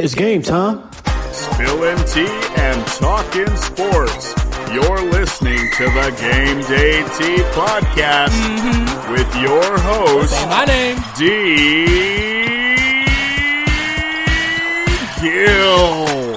It's game time. Spilling tea and talking sports. You're listening to the Game Day Tea Podcast mm-hmm. with your host, Say my name. D. Gill.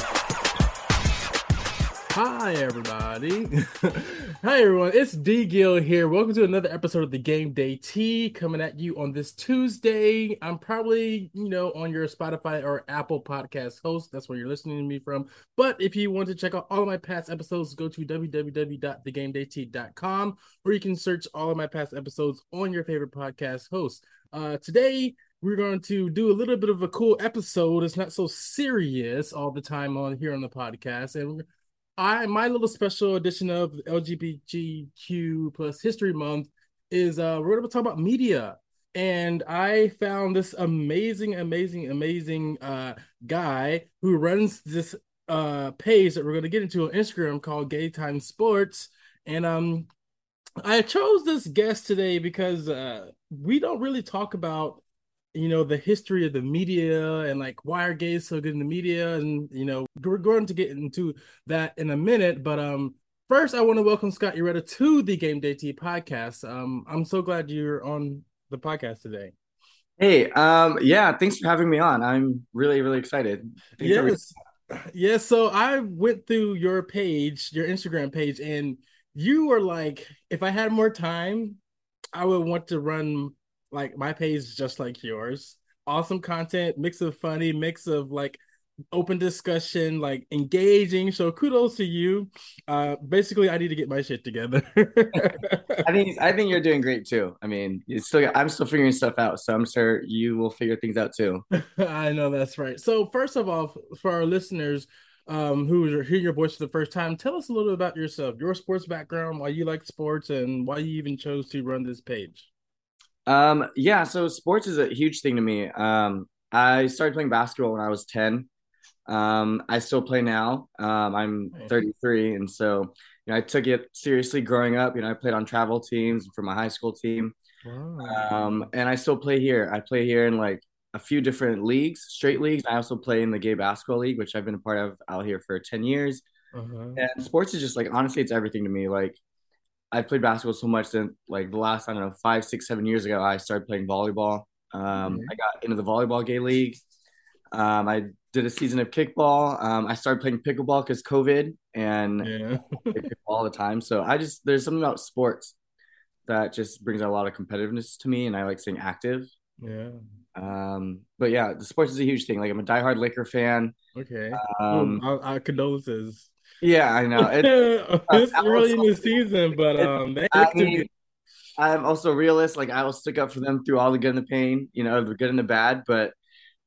Hi, everybody. Hi, everyone. It's D Gill here. Welcome to another episode of the Game Day Tea coming at you on this Tuesday. I'm probably, you know, on your Spotify or Apple podcast host. That's where you're listening to me from. But if you want to check out all of my past episodes, go to www.thegamedaytea.com where you can search all of my past episodes on your favorite podcast host. Uh, today, we're going to do a little bit of a cool episode. It's not so serious all the time on here on the podcast. And I my little special edition of LGBTQ plus History Month is uh we're gonna talk about media. And I found this amazing, amazing, amazing uh guy who runs this uh page that we're gonna get into on Instagram called Gay Time Sports. And um I chose this guest today because uh we don't really talk about you know the history of the media and like why are gays so good in the media? And you know we're going to get into that in a minute but um first i want to welcome scott ureta to the game day tea podcast. Um i'm so glad you're on the podcast today. Hey, um, yeah, thanks for having me on. I'm really, really excited. Thanks yes. Yes so i went through your page your instagram page and you were like if i had more time i would want to run like my page just like yours awesome content mix of funny mix of like open discussion like engaging so kudos to you uh basically i need to get my shit together I think I think you're doing great too. I mean, it's still I'm still figuring stuff out, so I'm sure you will figure things out too. I know that's right. So first of all, for our listeners um, who are hearing your voice for the first time, tell us a little about yourself, your sports background, why you like sports, and why you even chose to run this page. Um, yeah, so sports is a huge thing to me. Um, I started playing basketball when I was 10. Um, I still play now. Um, I'm 33, and so you know, I took it seriously growing up. You know, I played on travel teams for my high school team. Wow. Um, and I still play here. I play here in like a few different leagues, straight leagues. I also play in the gay basketball league, which I've been a part of out here for 10 years. Uh-huh. And sports is just like honestly, it's everything to me. Like I played basketball so much that like the last, I don't know, five, six, seven years ago, I started playing volleyball. Um, Mhm. I got into the volleyball gay league. Um, I did a season of kickball. Um, I started playing pickleball because COVID and Yeah. all the time. So I just there's something about sports that just brings out a lot of competitiveness to me, and I like staying active. Yeah. Um, but yeah, the sports is a huge thing. Like I'm a diehard Laker fan. Okay. Um, Well, I, I condolences. Yeah, I know. It, it's I early in the season, but um, they I mean. I'm also a realist. Like I will stick up for them through all the good and the pain, you know, the good and the bad. But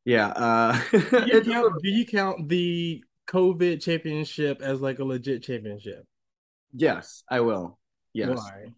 yeah, uh, Do you count, do you count the COVID championship as like a legit championship? yes, I will. Yes, Why?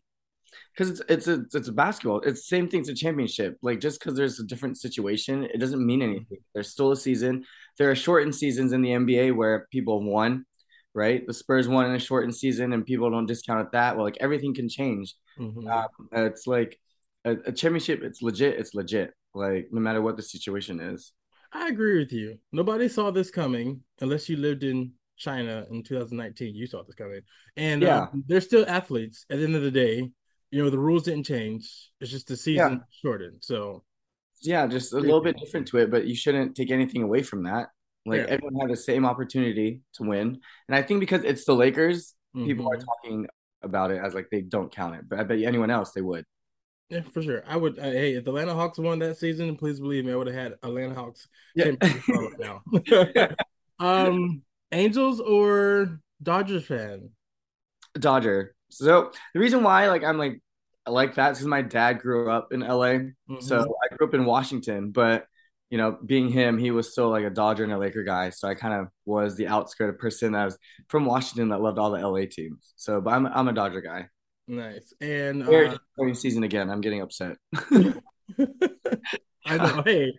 because it's it's a it's a basketball. It's the same thing. It's a championship. Like just because there's a different situation, it doesn't mean anything. There's still a season. There are shortened seasons in the NBA where people have won, right? The Spurs won in a shortened season, and people don't discount that. Well, like everything can change. Mhm. Um, it's like a, a championship. It's legit. It's legit. Like no matter what the situation is. I agree with you. Nobody saw this coming unless you lived in China in 2019. You saw this coming. And Yeah. uh, they're still athletes at the end of the day. You know, the rules didn't change. It's just the season Yeah. shortened. So, Yeah, just a little bit different to it, but you shouldn't take anything away from that. Like Yeah. everyone had the same opportunity to win, and I think because it's the Lakers, people are mhm. talking about it as like they don't count it. But I bet anyone else they would. yeah, for sure. I would, uh, hey, if the Atlanta Hawks won that season, please believe me, I would have had Atlanta Hawks Yeah. now. um, Angels or Dodgers fan? Dodger. So the reason why like I'm like I like that is because my dad grew up in LA. Mhm. So I grew up in Washington, but you know, being him, he was still like a Dodger and a Laker guy. So I kind of was the outskirt person that was from Washington that loved all the LA teams. So, but I'm I'm a Dodger guy. nice. And uh, season again. I'm getting upset. I know. Hey,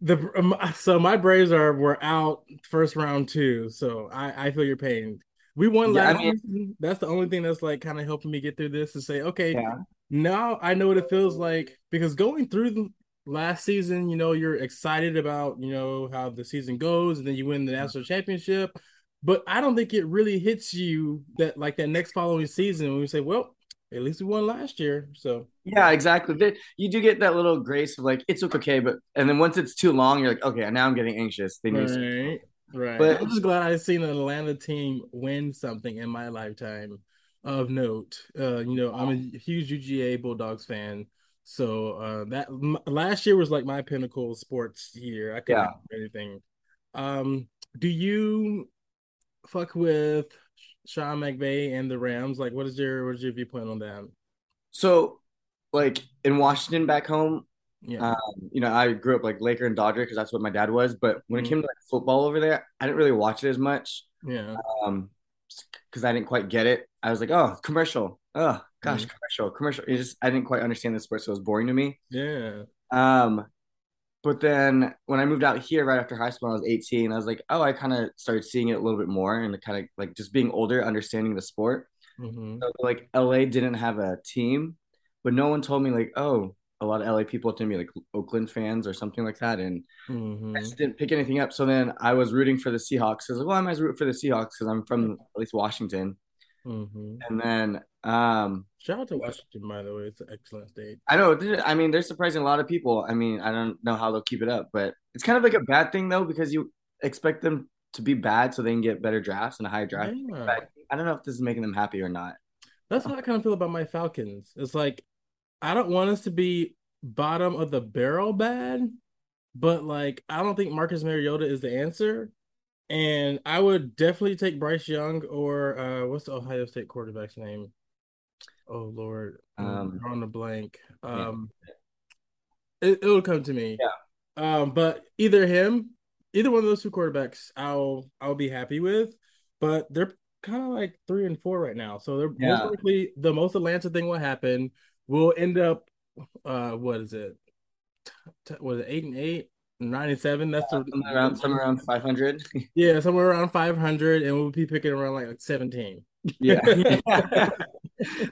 the um, so my Braves are were out first round too, so I I feel your pain. We won Yeah, I last mean- season. That's the only thing that's like kind of helping me get through this to say, okay, Yeah. now I know what it feels like because going through the, last season, you know, you're excited about, you know, how the season goes and then you win the national championship. But I don't think it really hits you that like that next following season when you say, well, at least we won last year. So yeah, exactly. You do get that little grace of like it's okay, but and then once it's too long, you're like, okay, now I'm getting anxious. Then right, right. But I'm just glad I've seen an Atlanta team win something in my lifetime of note. Uh, you know, I'm a huge UGA Bulldogs fan. So uh, that m- last year was like my pinnacle sports year. I couldn't yeah. anything. Um, do you fuck with Sean McVay and the Rams? Like, what is your what is your viewpoint on that? So, like in Washington back home, yeah, um, you know, I grew up like Laker and Dodger because that's what my dad was. But when mm-hmm. it came to like football over there, I didn't really watch it as much. Yeah. Um, because I didn't quite get it. I was like, oh, commercial. Oh gosh, mm-hmm. commercial, commercial. It just I didn't quite understand the sport, so it was boring to me. Yeah. Um, but then when I moved out here right after high school, I was 18. I was like, oh, I kind of started seeing it a little bit more and kind of like just being older, understanding the sport. Mm-hmm. So, like LA didn't have a team, but no one told me like, oh, a lot of LA people tend to me like Oakland fans or something like that, and mm-hmm. I just didn't pick anything up. So then I was rooting for the Seahawks. I was like, well, I might as well root for the Seahawks because I'm from at least Washington. Mm-hmm. And then um shout out to Washington, by the way. It's an excellent state. I know. I mean, they're surprising a lot of people. I mean, I don't know how they'll keep it up, but it's kind of like a bad thing though because you expect them to be bad so they can get better drafts and a higher draft. Yeah. I don't know if this is making them happy or not. That's how I kind of feel about my Falcons. It's like I don't want us to be bottom of the barrel bad, but like I don't think Marcus Mariota is the answer. And I would definitely take Bryce Young or uh what's the Ohio State quarterback's name? Oh Lord, um, on the blank. Um, yeah. it will come to me. Yeah. Um, but either him, either one of those two quarterbacks, I'll I'll be happy with. But they're kind of like three and four right now, so they're yeah. most likely the most Atlanta thing will happen. We'll end up, uh, what is it? was it eight and eight? 97 that's the, somewhere around somewhere around 500 yeah somewhere around 500 and we'll be picking around like, like 17 yeah.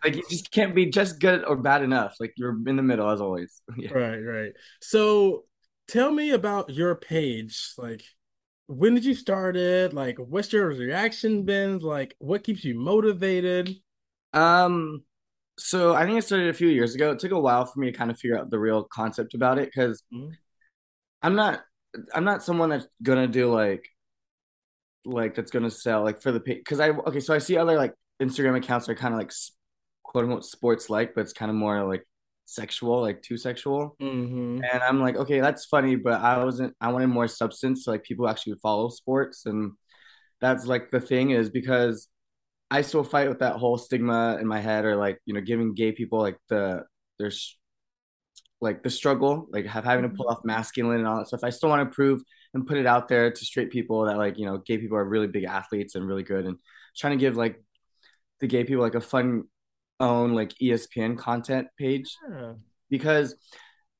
Like you just can't be just good or bad enough. Like you're in the middle as always. Yeah. right right. So tell me about your page. Like when did you start it? Like what's your reaction been? Like what keeps you motivated? Um so i think i started a few years ago. It took a while for me to kind of figure out the real concept about it because mm-hmm I'm not I'm not someone that's gonna do like like that's gonna sell like for the because I okay so I see other like Instagram accounts are kind of like quote unquote sports like but it's kind of more like sexual like too sexual mm-hmm. and I'm like okay that's funny but I wasn't I wanted more substance so like people actually follow sports and that's like the thing is because I still fight with that whole stigma in my head or like you know giving gay people like the there's like the struggle, like have having to pull mm-hmm. off masculine and all that stuff. I still want to prove and put it out there to straight people that like, you know, gay people are really big athletes and really good and trying to give like the gay people like a fun own like ESPN content page. Yeah. Because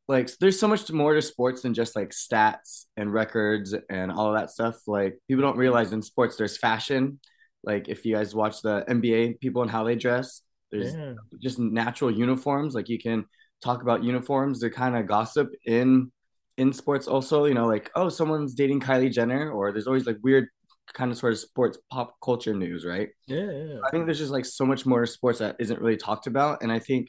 like there's so much more to sports than just like stats and records and all of that stuff. Like people don't realize in sports there's fashion. Like if you guys watch the NBA people and how they dress, there's yeah. just natural uniforms. Like you can talk about uniforms to kind of gossip in in sports also you know like oh someone's dating kylie jenner or there's always like weird kind of sort of sports pop culture news right yeah, yeah. i think there's just like so much more sports that isn't really talked about and i think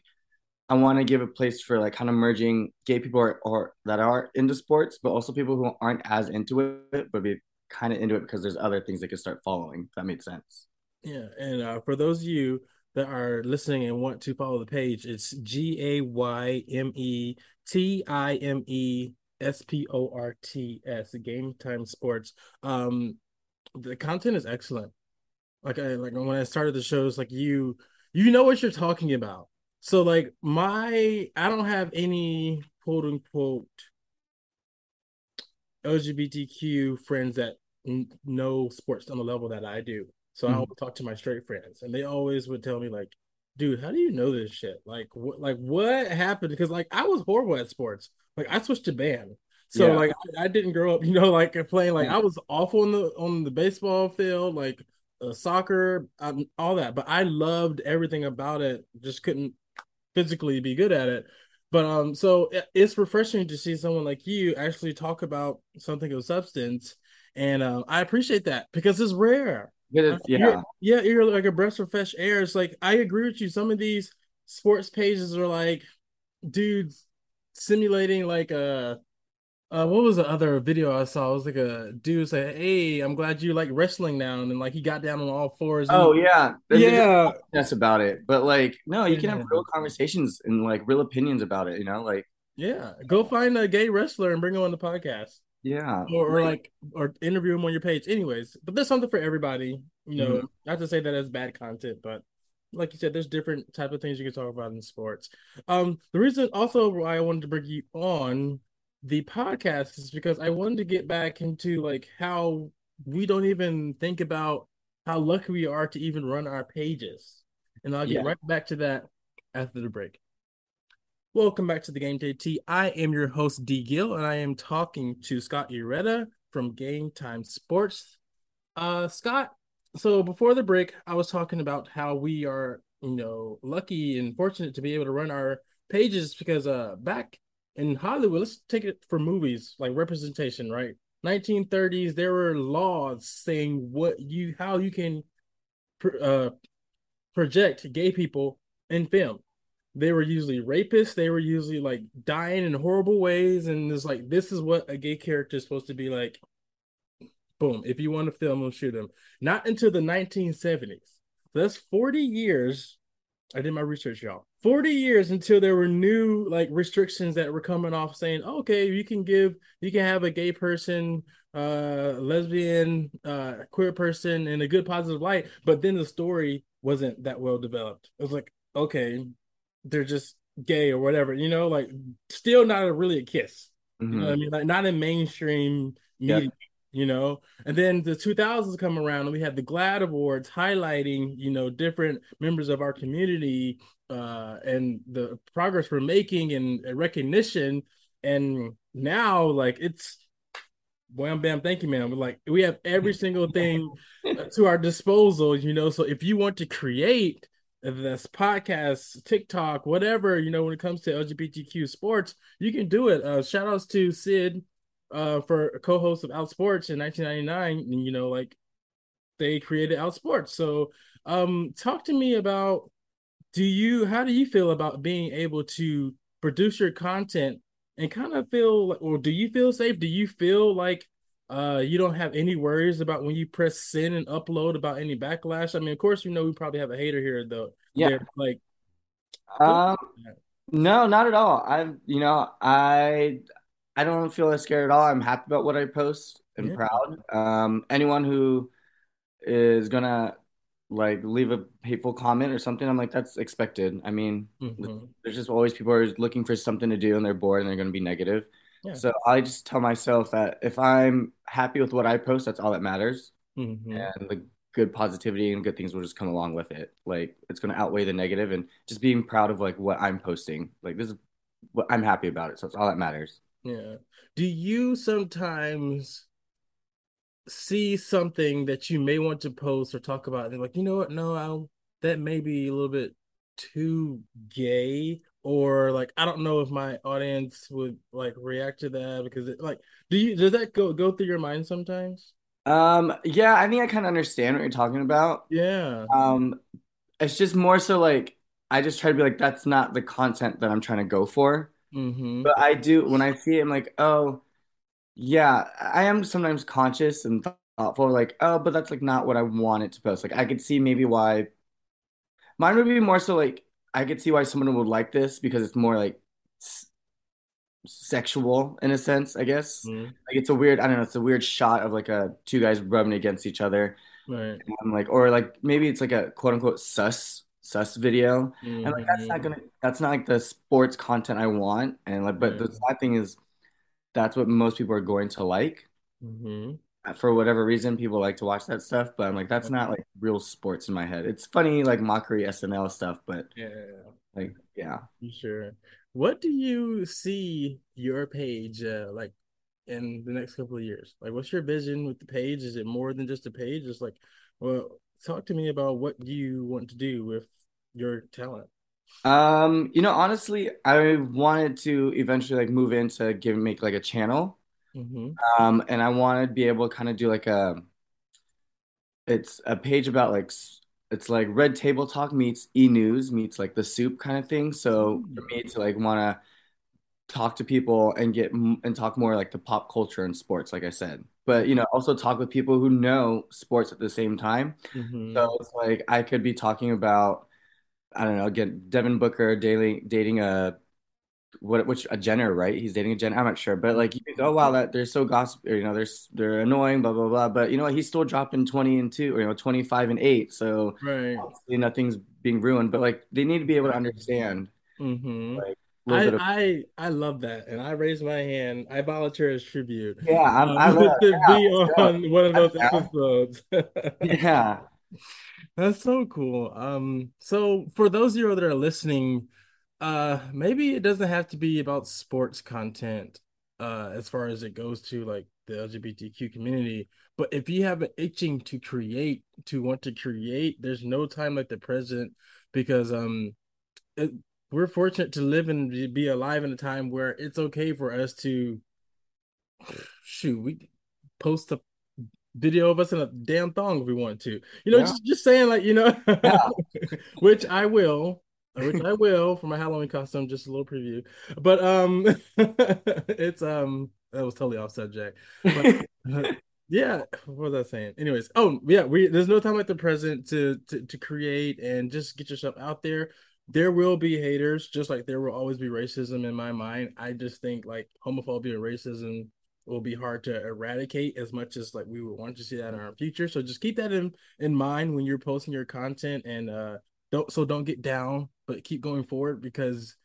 i want to give a place for like kind of merging gay people or, or that are into sports but also people who aren't as into it but be kind of into it because there's other things they could start following if that makes sense yeah and uh, for those of you that are listening and want to follow the page, it's G A Y M E T I M E S P O R T S, Game Time Sports. Um, the content is excellent. Like I like when I started the shows, like you you know what you're talking about. So like my I don't have any quote unquote LGBTQ friends that n- know sports on the level that I do. So mm-hmm. I would talk to my straight friends, and they always would tell me like, "Dude, how do you know this shit? Like, what? Like, what happened? Because like I was horrible at sports. Like I switched to band, so yeah. like I, I, didn't grow up, you know, like playing. Like I was awful on the on the baseball field, like uh, soccer, um, all that. But I loved everything about it. Just couldn't physically be good at it. But um, so it's refreshing to see someone like you actually talk about something of substance, and uh, I appreciate that because it's rare. Yeah, you're, yeah, you're like a breath of fresh air. It's like I agree with you. Some of these sports pages are like dudes simulating like a uh, what was the other video I saw? It was like a dude say, "Hey, I'm glad you like wrestling now," and then like he got down on all fours. Oh yeah, There's yeah, that's about it. But like, no, you yeah. can have real conversations and like real opinions about it. You know, like yeah, go find a gay wrestler and bring him on the podcast. Yeah, or, or like or interview them on your page. Anyways, but there's something for everybody. You know, mm-hmm. not to say that as bad content, but like you said, there's different type of things you can talk about in sports. Um, the reason also why I wanted to bring you on the podcast is because I wanted to get back into like how we don't even think about how lucky we are to even run our pages. And I'll get yeah. right back to that after the break. Welcome back to the Game Day Tea. I am your host D Gill, and I am talking to Scott Ureta from Game Time Sports. Uh, Scott, so before the break, I was talking about how we are, you know, lucky and fortunate to be able to run our pages because uh back in Hollywood, let's take it for movies like representation, right? 1930s, there were laws saying what you how you can uh, project gay people in film. They were usually rapists. They were usually like dying in horrible ways, and it's like this is what a gay character is supposed to be like. Boom! If you want to film them, shoot them. Not until the 1970s. So that's 40 years. I did my research, y'all. 40 years until there were new like restrictions that were coming off saying okay you can give you can have a gay person uh lesbian uh queer person in a good positive light but then the story wasn't that well developed it was like okay they're just gay or whatever you know like still not a, really a kiss. Mm-hmm. you know i mean? Like not in mainstream media yeah you know? And then the 2000s come around and we had the GLAAD awards highlighting you know different members of our community uh and the progress we're making and recognition. And now like it's wham bam thank you man like we have every single thing to our disposal you know? So if you want to create this podcast tiktok whatever you know when it comes to lgbtq sports you can do it. Uh shout outs to Cyd uh for a co-host of Outsports in 1999 and you know like they created Outsports so um talk to me about do you how do you feel about being able to produce your content and kind of feel or do you feel safe? Do you feel like uh you don't have any worries about when you press send and upload about any backlash i mean of course you know we probably have a hater here though yeah like um no not at all i you know i I don't feel scared at all. I'm happy about what I post and yeah. proud. Um, anyone who is gonna like leave a hateful comment or something, I'm like, that's expected. I mean, mm-hmm. there's just always people are looking for something to do and they're bored and they're gonna be negative. Yeah. So I just tell myself that if I'm happy with what I post, that's all that matters. Mm-hmm. And the good positivity and good things will just come along with it. Like it's gonna outweigh the negative and just being proud of like what I'm posting. Like this is what I'm happy about it. So it's all that matters. Yeah. Do you sometimes see something that you may want to post or talk about and like, you know what? No, I'll, that may be a little bit too gay or like I don't know if my audience would like react to that because it like do you does that go go through your mind sometimes? Um yeah, I think I kind of understand what you're talking about. Yeah. Um it's just more so like I just try to be like that's not the content that I'm trying to go for. Mm-hmm. But I do when I see it, I'm like, oh, yeah. I am sometimes conscious and thoughtful, like, oh, but that's like not what I wanted to post. Like, I could see maybe why mine would be more so like I could see why someone would like this because it's more like s- sexual in a sense, I guess. Mm-hmm. Like it's a weird, I don't know, it's a weird shot of like a two guys rubbing against each other. Right. I'm like, or like maybe it's like a quote unquote sus sus video mm-hmm. and like that's not mm-hmm. gonna that's not like the sports content i want and like but the sad thing is that's what most people are going to like mm-hmm. For whatever reason people like to watch that stuff but i'm like that's not like real sports in my head. It's funny like mockery snl stuff but yeah like yeah. Sure. What do you see your page uh, like in the next couple of years? Like what's your vision with the page? Is it more than just a page? It's like well talk to me about what you want to do with your talent. Um, you know, honestly, I wanted to eventually like move into give make like a channel. Mm-hmm. Um, and I wanted to be able to kind of do like a it's a page about like it's like Red Table Talk meets E News meets like the soup kind of thing. So for me to like want to talk to people and get and talk more like the pop culture and sports, like I said. But you know, also talk with people who know sports at the same time. Mm-hmm. So it's like I could be talking about I don't know, again, Devin Booker dating dating a what which a Jenner, right? He's dating a Jenner. I'm not sure, but like you think, oh wow, that they're so gossip, or, you know, they're they're annoying, blah blah blah. But you know what? He's still dropping 20 and two, or you know, 25 and eight. So Right. obviously nothing's being ruined. But like they need to be able to understand Mm-hmm. like I of I I love that, and I raise my hand. I volunteer as tribute yeah. I'm, um, I love to yeah, be on one of those Yeah. episodes. Yeah. That's so cool. Um, so for those of you that are listening, uh, maybe it doesn't have to be about sports content, uh, as far as it goes to like the LGBTQ community. But if you have an itching to create, to want to create, there's no time like the present because um, it, we're fortunate to live and be alive in a time where it's okay for us to shoot, we post a video of us in a damn thong if we want to. You know, Yeah. just just saying like, you know, Yeah. which I will, which I will for my Halloween costume, just a little preview. But um it's um that was totally off subject. But uh, yeah, what was I saying? Anyways, oh yeah, we there's no time like the present to to to create and just get yourself out there. There will be haters, just like there will always be racism in my mind. I just think like homophobia and racism will be hard to eradicate as much as like we would want to see that in our future. So just keep that in in mind when you're posting your content and uh don't so don't get down, but keep going forward because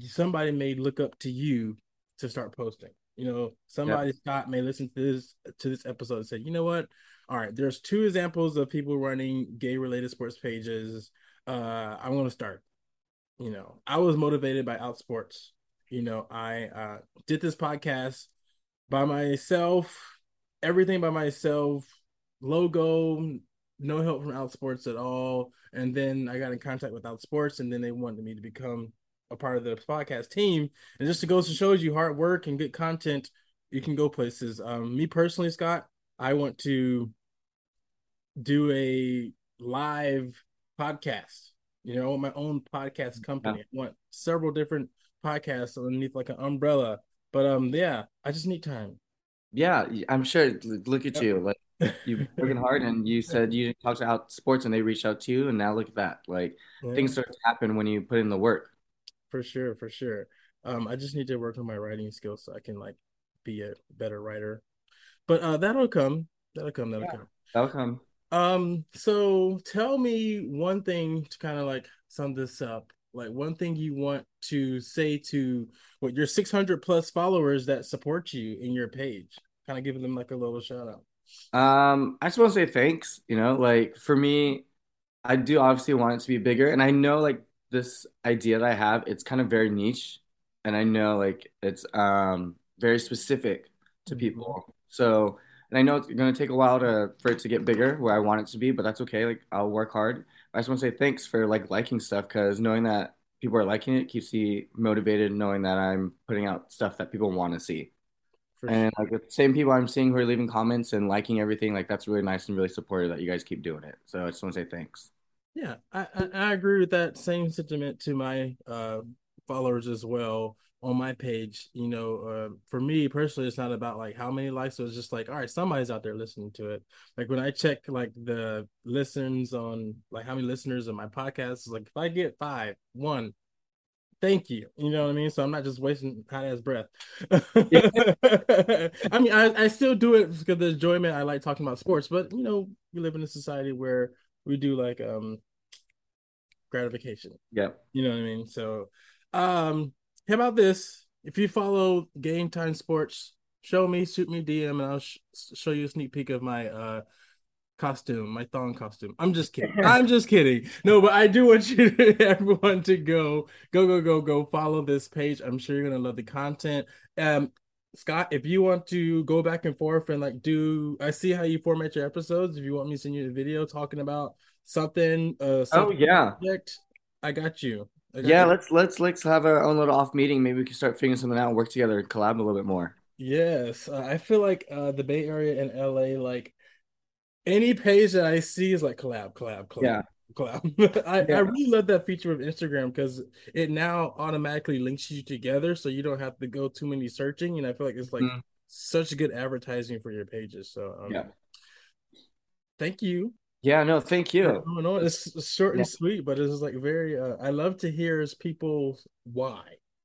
somebody may look up to you to start posting. You know, somebody Scott may listen to this to this episode and say, you know what? All right, there's two examples of people running gay related sports pages. Uh, I'm gonna start. You know, I was motivated by Outsports. You know, I uh did this podcast by myself, everything by myself, logo, no help from Outsports at all. And then I got in contact with Outsports, and then they wanted me to become a part of the podcast team. And just to go to shows you hard work and good content, you can go places. Um, me personally, Scott, I want to do a live podcast. You know, my own podcast company. I want several different podcasts underneath like an umbrella. But um, yeah, I just need time. Yeah, I'm sure. Look at you. Like you've working hard and you said you didn't talk to Outsports and they reached out to you and now look at that. Like Yeah. things start to happen when you put in the work. For sure, for sure. Um, I just need to work on my writing skills so I can like be a better writer. But uh that'll come. That'll come, that'll Yeah. come. That'll come. Um, so tell me one thing to kind of like sum this up. Like one thing you want to say to what your 600 plus followers that support you in your page. Kind of giving them like a little shout out. Um, I just want to say thanks. You know, like for me, I do obviously want it to be bigger, and I know like this idea that I have, it's kind of very niche, and I know like it's um very specific to Mhm. people. So, and I know it's going to take a while to for it to get bigger where I want it to be, but that's okay. Like I'll work hard. I just want to say thanks for like liking stuff because knowing that people are liking it keeps me motivated, knowing that I'm putting out stuff that people want to see. For And like the same people I'm seeing who are leaving comments and liking everything, like that's really nice and really supportive that you guys keep doing it. So I just want to say thanks. Yeah, I, I, I agree with that same sentiment to my uh, followers as well on my page. You know, uh, for me personally, it's not about like how many likes. It's just like, all right, somebody's out there listening to it. Like when I check like the listens on like how many listeners on my podcast, like if I get five, one, thank you. You know what I mean? So I'm not just wasting hot ass breath. I mean, I, I still do it because the enjoyment. I like talking about sports, but you know, we live in a society where we do like um gratification. Yeah. You know what I mean? So, um, how about this? If you follow Game Time Sports, show me, shoot me DM, and I'll sh- show you a sneak peek of my uh costume, my thong costume. I'm just kidding. I'm just kidding. No, but I do want you to, everyone to go, go, go, go, go follow this page. I'm sure you're gonna love the content. Um, Scott, if you want to go back and forth and like do, I see how you format your episodes. If you want me to send you a video talking about something, uh, Oh yeah. subject, I got you. I got Yeah, you. let's let's let's have our own little off meeting. Maybe we can start figuring something out and work together and collab a little bit more. Yes, uh, I feel like uh, the Bay Area and LA, like any page that I see is like collab, collab, collab, Yeah. collab. I, Yeah. I really love that feature of Instagram because it now automatically links you together, so you don't have to go too many searching. And I feel like it's like Mhm. such good advertising for your pages. So um, Yeah. thank you. Yeah, no, thank you. going on. It's short and Yeah. sweet, but it's like very. Uh, I love to hear is people why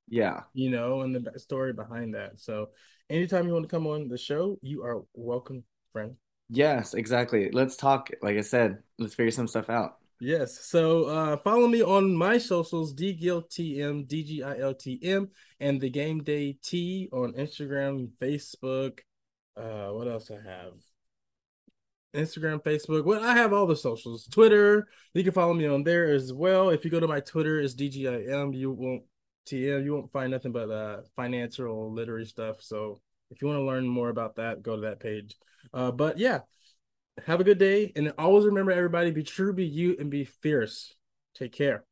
Yeah. you know and the story behind that. So anytime you want to come on the show, you are welcome, friend. Yes, exactly. Let's talk. Like I said, let's figure some stuff out. Yes. So uh follow me on my socials, DGILTM, D-G-I-L-T-M, and the Game Day Tea on Instagram, Facebook. Uh what else I have? Instagram, Facebook. Well, I have all the socials. Twitter. You can follow me on there as well. If you go to my Twitter, it's DGIM. You won't TM, you won't find nothing but uh financial literary stuff. So if you want to learn more about that, go to that page. Uh but yeah, have a good day and always remember everybody be true, be you, and be fierce. Take care.